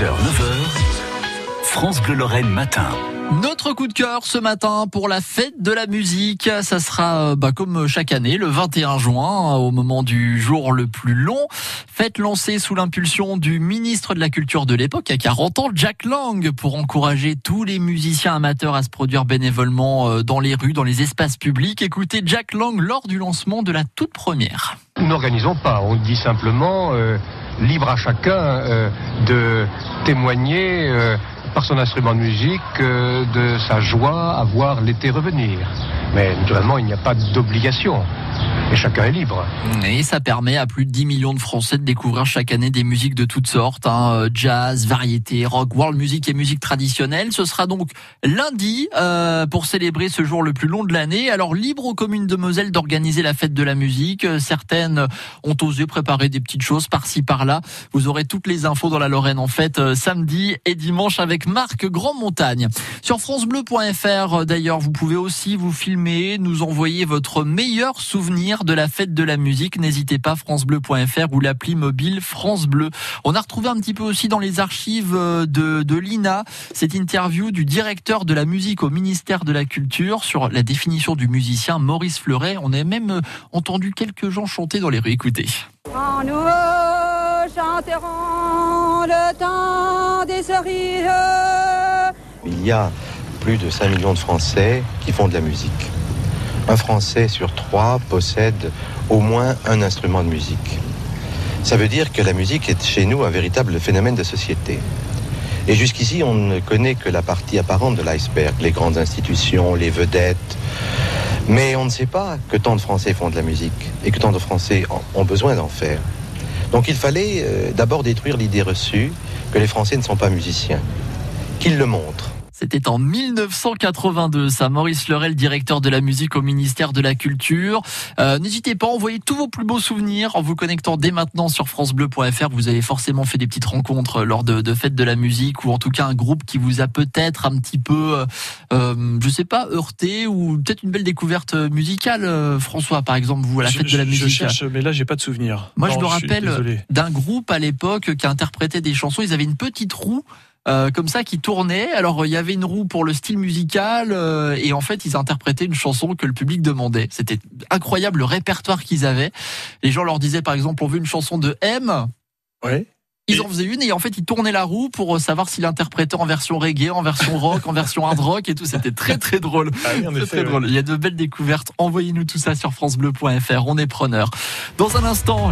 6h, 9h, France Bleu Lorraine matin. Notre coup de cœur ce matin pour la fête de la musique, ça sera bah, comme chaque année le 21 juin au moment du jour le plus long. Fête lancée sous l'impulsion du ministre de la Culture de l'époque à 40 ans, Jack Lang, pour encourager tous les musiciens amateurs à se produire bénévolement euh, dans les rues, dans les espaces publics. Écoutez Jack Lang lors du lancement de la toute première. Nous n'organisons pas, on dit simplement euh, libre à chacun euh, de témoigner euh, par son instrument de musique euh, de sa joie à voir l'été revenir. Mais naturellement, il n'y a pas d'obligation. Et chacun est libre. Et ça permet à plus de 10 millions de Français de découvrir chaque année des musiques de toutes sortes, hein, euh, jazz, variété, rock, world music et musique traditionnelle. Ce sera donc lundi euh, pour célébrer ce jour le plus long de l'année. Alors libre aux communes de Moselle d'organiser la fête de la musique. Euh, Certaines ont osé préparer des petites choses par-ci par-là. Vous aurez toutes les infos dans la Lorraine en fait samedi et dimanche avec Marc Grandmontagne. Sur francebleu.fr d'ailleurs, vous pouvez aussi vous filmer, nous envoyer votre meilleur souvenir de la fête de la musique. N'hésitez pas francebleu.fr ou l'appli mobile France Bleu. On a retrouvé un petit peu aussi dans les archives euh, de, de l'INA cette interview du directeur de la musique au ministère de la Culture sur la définition du musicien Maurice Fleuret. On a même euh, entendu quelques gens chanter dans les rues. Écoutez. Quand nous chanterons le temps des cerises. Il y a plus de 5 millions de Français qui font de la musique. Un Français sur trois possède au moins un instrument de musique. Ça veut dire que la musique est chez nous un véritable phénomène de société. Et jusqu'ici, on ne connaît que la partie apparente de l'iceberg, les grandes institutions, les vedettes. Mais on ne sait pas que tant de Français font de la musique et que tant de Français ont besoin d'en faire. Donc il fallait euh, d'abord détruire l'idée reçue que les Français ne sont pas musiciens. Qu'ils le montrent. C'était en 1982, ça. Maurice Leurel, directeur de la musique au ministère de la Culture. Euh, N'hésitez pas à envoyer tous vos plus beaux souvenirs en vous connectant dès maintenant sur francebleu.fr. Vous avez forcément fait des petites rencontres lors de, de fêtes de la musique ou en tout cas un groupe qui vous a peut-être un petit peu, euh, euh, je sais pas, heurté ou peut-être une belle découverte musicale. euh, François, par exemple, vous à la Je- fête de la musique. Je cherche, mais là, j'ai pas de souvenir. Moi, je me rappelle d'un groupe à l'époque qui interprétait des chansons. Ils avaient une petite roue. Euh, comme ça qui tournait. Alors il y avait une roue pour le style musical euh, et en fait ils interprétaient une chanson que le public demandait. C'était incroyable le répertoire qu'ils avaient. Les gens leur disaient par exemple on veut une chanson de M. Ouais. Ils en faisaient une et en fait ils tournaient la roue pour euh, savoir s'il interprétait en version reggae, en version rock, en version hard rock et tout. C'était très très drôle. Ah oui, Très, effet, très ouais. drôle. Il y a de belles découvertes. Envoyez-nous tout ça sur francebleu.fr. On est preneur. Dans un instant.